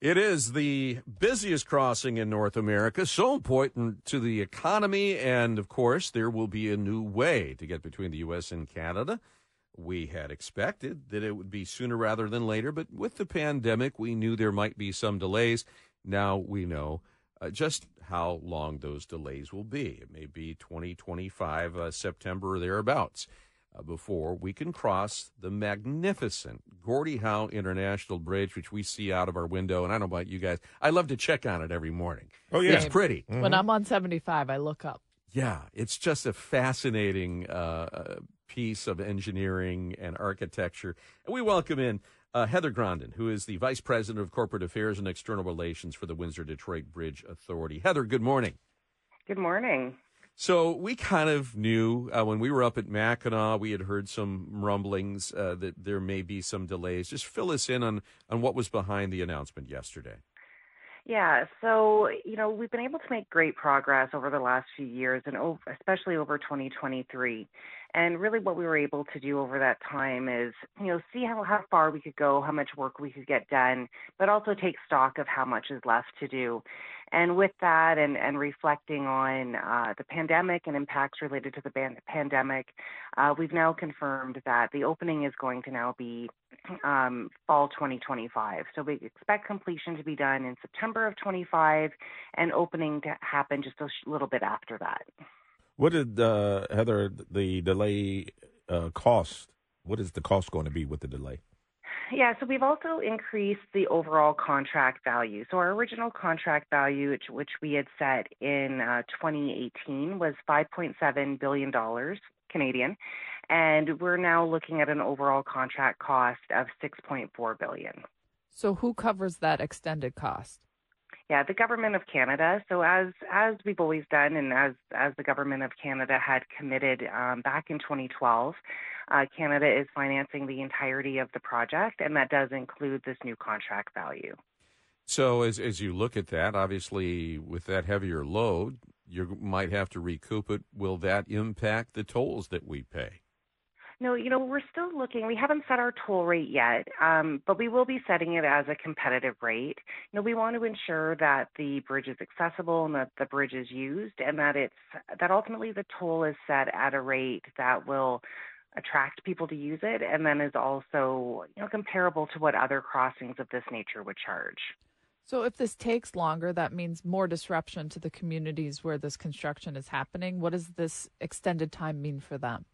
It is the busiest crossing in North America, so important to the economy. And of course, there will be a new way to get between the U.S. and Canada. We had expected that it would be sooner rather than later, but with the pandemic, we knew there might be some delays. Now we know uh, just how long those delays will be. It may be 2025, uh, September or thereabouts before we can cross the magnificent Gordie Howe International Bridge, which we see out of our window. And I don't know about you guys, I love to check on it every morning. Oh, yeah. It's pretty. Mm-hmm. When I'm on 75, I look up. Yeah, it's just a fascinating uh, uh, piece of engineering and architecture. And we welcome in uh, Heather Grondin, who is the Vice President of Corporate Affairs and External Relations for the Windsor Detroit Bridge Authority. Heather, good morning. Good morning. So we kind of knew uh, when we were up at Mackinac, we had heard some rumblings uh, that there may be some delays. Just fill us in on, on what was behind the announcement yesterday. Yeah, so you know we've been able to make great progress over the last few years, and especially over 2023. And really, what we were able to do over that time is, you know, see how, how far we could go, how much work we could get done, but also take stock of how much is left to do. And with that, and, and reflecting on uh, the pandemic and impacts related to the ban- pandemic, uh, we've now confirmed that the opening is going to now be um, fall 2025. So we expect completion to be done in September of 25 and opening to happen just a sh- little bit after that. What did uh, Heather the delay uh, cost? What is the cost going to be with the delay? Yeah, so we've also increased the overall contract value. So our original contract value, which, which we had set in uh, 2018, was 5.7 billion dollars Canadian, and we're now looking at an overall contract cost of 6.4 billion. So who covers that extended cost? Yeah, the government of Canada. So as as we've always done, and as as the government of Canada had committed um, back in 2012, uh, Canada is financing the entirety of the project, and that does include this new contract value. So as as you look at that, obviously with that heavier load, you might have to recoup it. Will that impact the tolls that we pay? No, you know, we're still looking. We haven't set our toll rate yet, um, but we will be setting it as a competitive rate. You know, we want to ensure that the bridge is accessible and that the bridge is used, and that it's that ultimately the toll is set at a rate that will attract people to use it, and then is also you know comparable to what other crossings of this nature would charge. So if this takes longer, that means more disruption to the communities where this construction is happening. What does this extended time mean for them?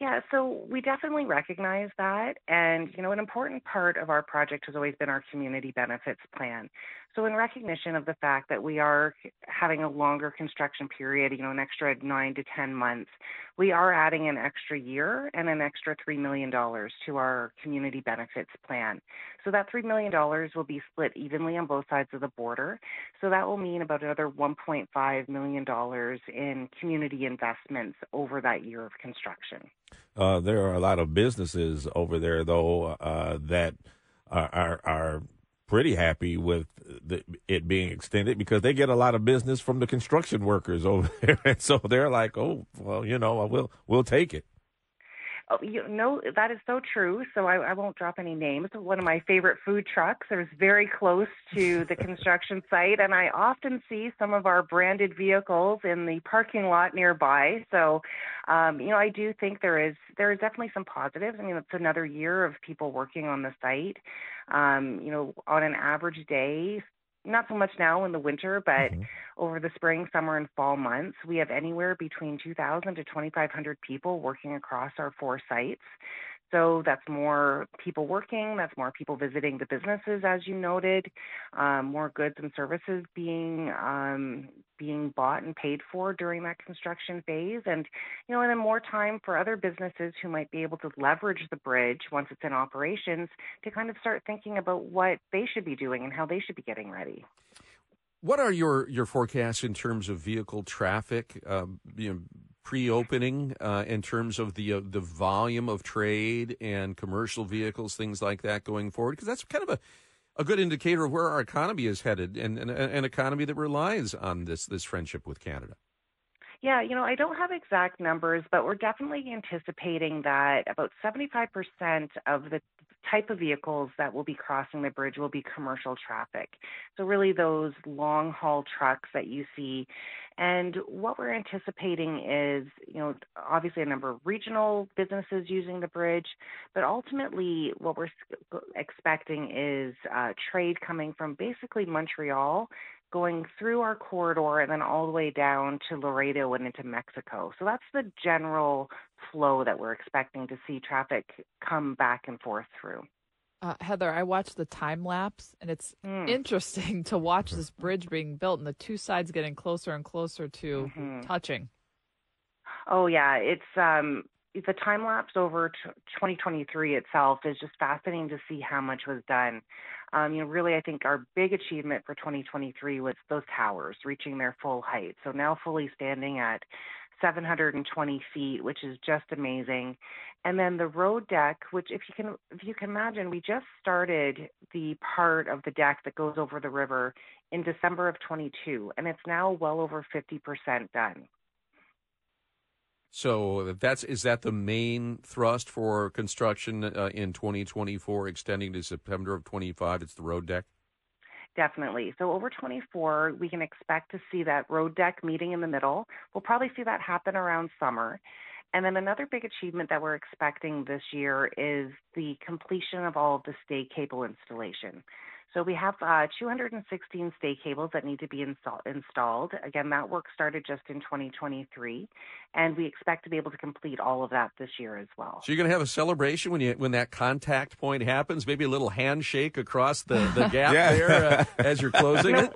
Yeah, so we definitely recognize that. And, you know, an important part of our project has always been our community benefits plan. So, in recognition of the fact that we are having a longer construction period, you know, an extra nine to 10 months, we are adding an extra year and an extra $3 million to our community benefits plan. So, that $3 million will be split evenly on both sides of the border. So, that will mean about another $1.5 million in community investments over that year of construction. Uh, there are a lot of businesses over there, though, uh, that are, are, are pretty happy with the, it being extended because they get a lot of business from the construction workers over there, and so they're like, "Oh, well, you know, we'll we'll take it." Oh, you know that is so true. So I, I won't drop any names. One of my favorite food trucks is very close to the construction site, and I often see some of our branded vehicles in the parking lot nearby. So, um, you know, I do think there is there is definitely some positives. I mean, it's another year of people working on the site. Um, you know, on an average day, not so much now in the winter, but mm-hmm. over the spring, summer, and fall months, we have anywhere between 2,000 to 2,500 people working across our four sites. So that's more people working, that's more people visiting the businesses, as you noted, um, more goods and services being um, being bought and paid for during that construction phase, and you know, and then more time for other businesses who might be able to leverage the bridge once it's in operations to kind of start thinking about what they should be doing and how they should be getting ready. What are your your forecasts in terms of vehicle traffic? Um, you know, pre-opening uh, in terms of the uh, the volume of trade and commercial vehicles, things like that going forward? Because that's kind of a a good indicator of where our economy is headed, and, and an economy that relies on this this friendship with Canada. Yeah, you know, I don't have exact numbers, but we're definitely anticipating that about 75% of the type of vehicles that will be crossing the bridge will be commercial traffic. So, really, those long haul trucks that you see. And what we're anticipating is, you know, obviously a number of regional businesses using the bridge, but ultimately, what we're expecting is uh, trade coming from basically Montreal going through our corridor and then all the way down to Laredo and into Mexico. So that's the general flow that we're expecting to see traffic come back and forth through. Uh, Heather, I watched the time lapse, and it's mm. interesting to watch this bridge being built and the two sides getting closer and closer to mm-hmm. touching. Oh yeah, it's um, the time lapse over t- 2023 itself is just fascinating to see how much was done. Um, you know, really, I think our big achievement for 2023 was those towers reaching their full height. So now fully standing at 720 feet, which is just amazing. And then the road deck, which if you can if you can imagine, we just started the part of the deck that goes over the river in December of 22, and it's now well over 50% done. So that's is that the main thrust for construction uh, in 2024, extending to September of 25? It's the road deck. Definitely. So over 24, we can expect to see that road deck meeting in the middle. We'll probably see that happen around summer. And then another big achievement that we're expecting this year is the completion of all of the stay cable installation. So we have uh, 216 stay cables that need to be install- installed. Again, that work started just in 2023, and we expect to be able to complete all of that this year as well. So you're going to have a celebration when you when that contact point happens. Maybe a little handshake across the, the gap yeah. there uh, as you're closing it.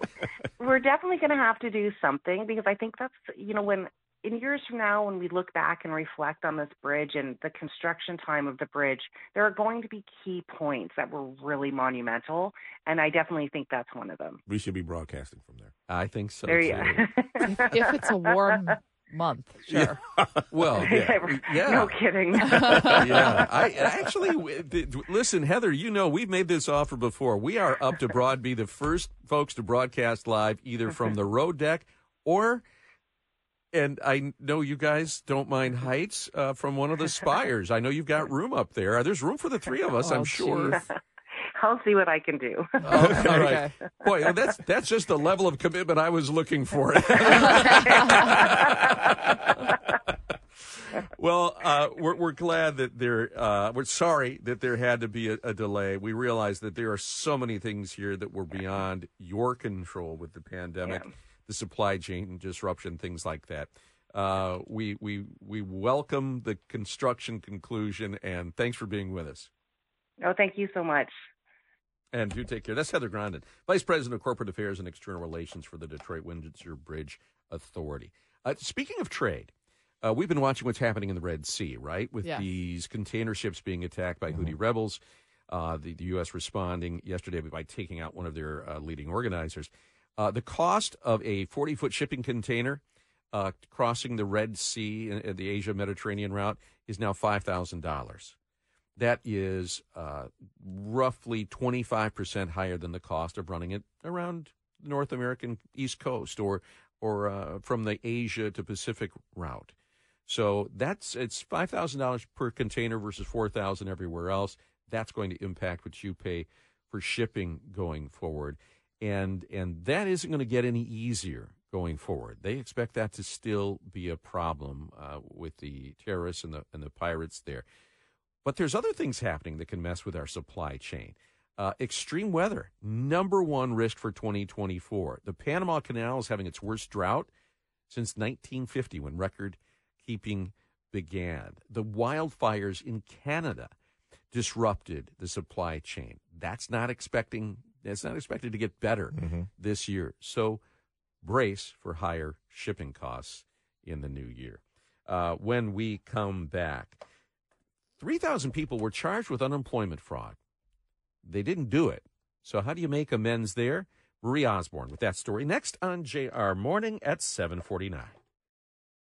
We're definitely going to have to do something because I think that's you know when in years from now, when we look back and reflect on this bridge and the construction time of the bridge, there are going to be key points that were really monumental, and I definitely think that's one of them. We should be broadcasting from there. I think so. There you if, if it's a warm month, sure. Yeah. Well, yeah. yeah. no kidding. yeah, I actually listen, Heather. You know we've made this offer before. We are up to broad be the first folks to broadcast live, either from the road deck or and I know you guys don't mind heights uh, from one of the spires. I know you've got room up there. There's room for the three of us, oh, I'm sure. I'll see what I can do. Okay, all right. Boy, that's that's just the level of commitment I was looking for. well, uh, we're we're glad that there. Uh, we're sorry that there had to be a, a, delay. We realize that there are so many things here that were beyond your control with the pandemic. Yeah the supply chain disruption, things like that. Uh, we we we welcome the construction conclusion, and thanks for being with us. Oh, thank you so much. And do take care. That's Heather Grondin, Vice President of Corporate Affairs and External Relations for the Detroit Windsor Bridge Authority. Uh, speaking of trade, uh, we've been watching what's happening in the Red Sea, right? With yes. these container ships being attacked by mm-hmm. Houthi rebels, uh, the, the, U.S. responding yesterday by taking out one of their uh, leading organizers. Uh, the cost of a 40 foot shipping container uh, crossing the Red Sea and the Asia Mediterranean route is now $5,000. That is uh, roughly 25% higher than the cost of running it around the North American East Coast or, or uh, from the Asia to Pacific route. So that's it's five thousand dollars per container versus four thousand everywhere else. That's going to impact what you pay for shipping going forward and and that isn't going to get any easier going forward. They expect that to still be a problem uh, with the terrorists and the and the pirates there. But there's other things happening that can mess with our supply chain. Uh, extreme weather, number one risk for 2024. The Panama Canal is having its worst drought since 1950, when record keeping began. The wildfires in Canada disrupted the supply chain. That's not expecting it's not expected to get better mm-hmm. this year. So brace for higher shipping costs in the new year. Uh, when we come back, 3,000 people were charged with unemployment fraud. They didn't do it. So, how do you make amends there? Marie Osborne with that story next on JR Morning at 749.